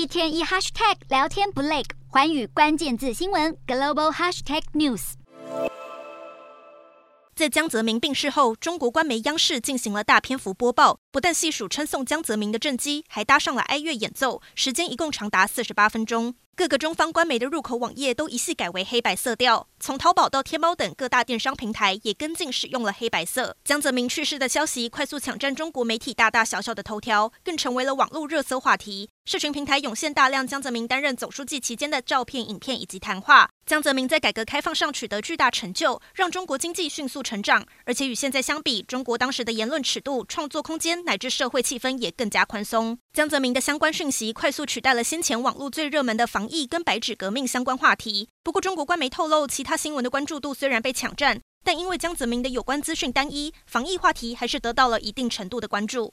一天一 hashtag 聊天不累，环宇关键字新闻 global hashtag news。在江泽民病逝后，中国官媒央视进行了大篇幅播报，不但细数称颂江泽民的政绩，还搭上了哀乐演奏，时间一共长达四十八分钟。各个中方官媒的入口网页都一系改为黑白色调，从淘宝到天猫等各大电商平台也跟进使用了黑白色。江泽民去世的消息快速抢占中国媒体大大小小的头条，更成为了网络热搜话题。社群平台涌现大量江泽民担任总书记期间的照片、影片以及谈话。江泽民在改革开放上取得巨大成就，让中国经济迅速成长。而且与现在相比，中国当时的言论尺度、创作空间乃至社会气氛也更加宽松。江泽民的相关讯息快速取代了先前网络最热门的防疫跟白纸革命相关话题。不过，中国官媒透露，其他新闻的关注度虽然被抢占，但因为江泽民的有关资讯单一，防疫话题还是得到了一定程度的关注。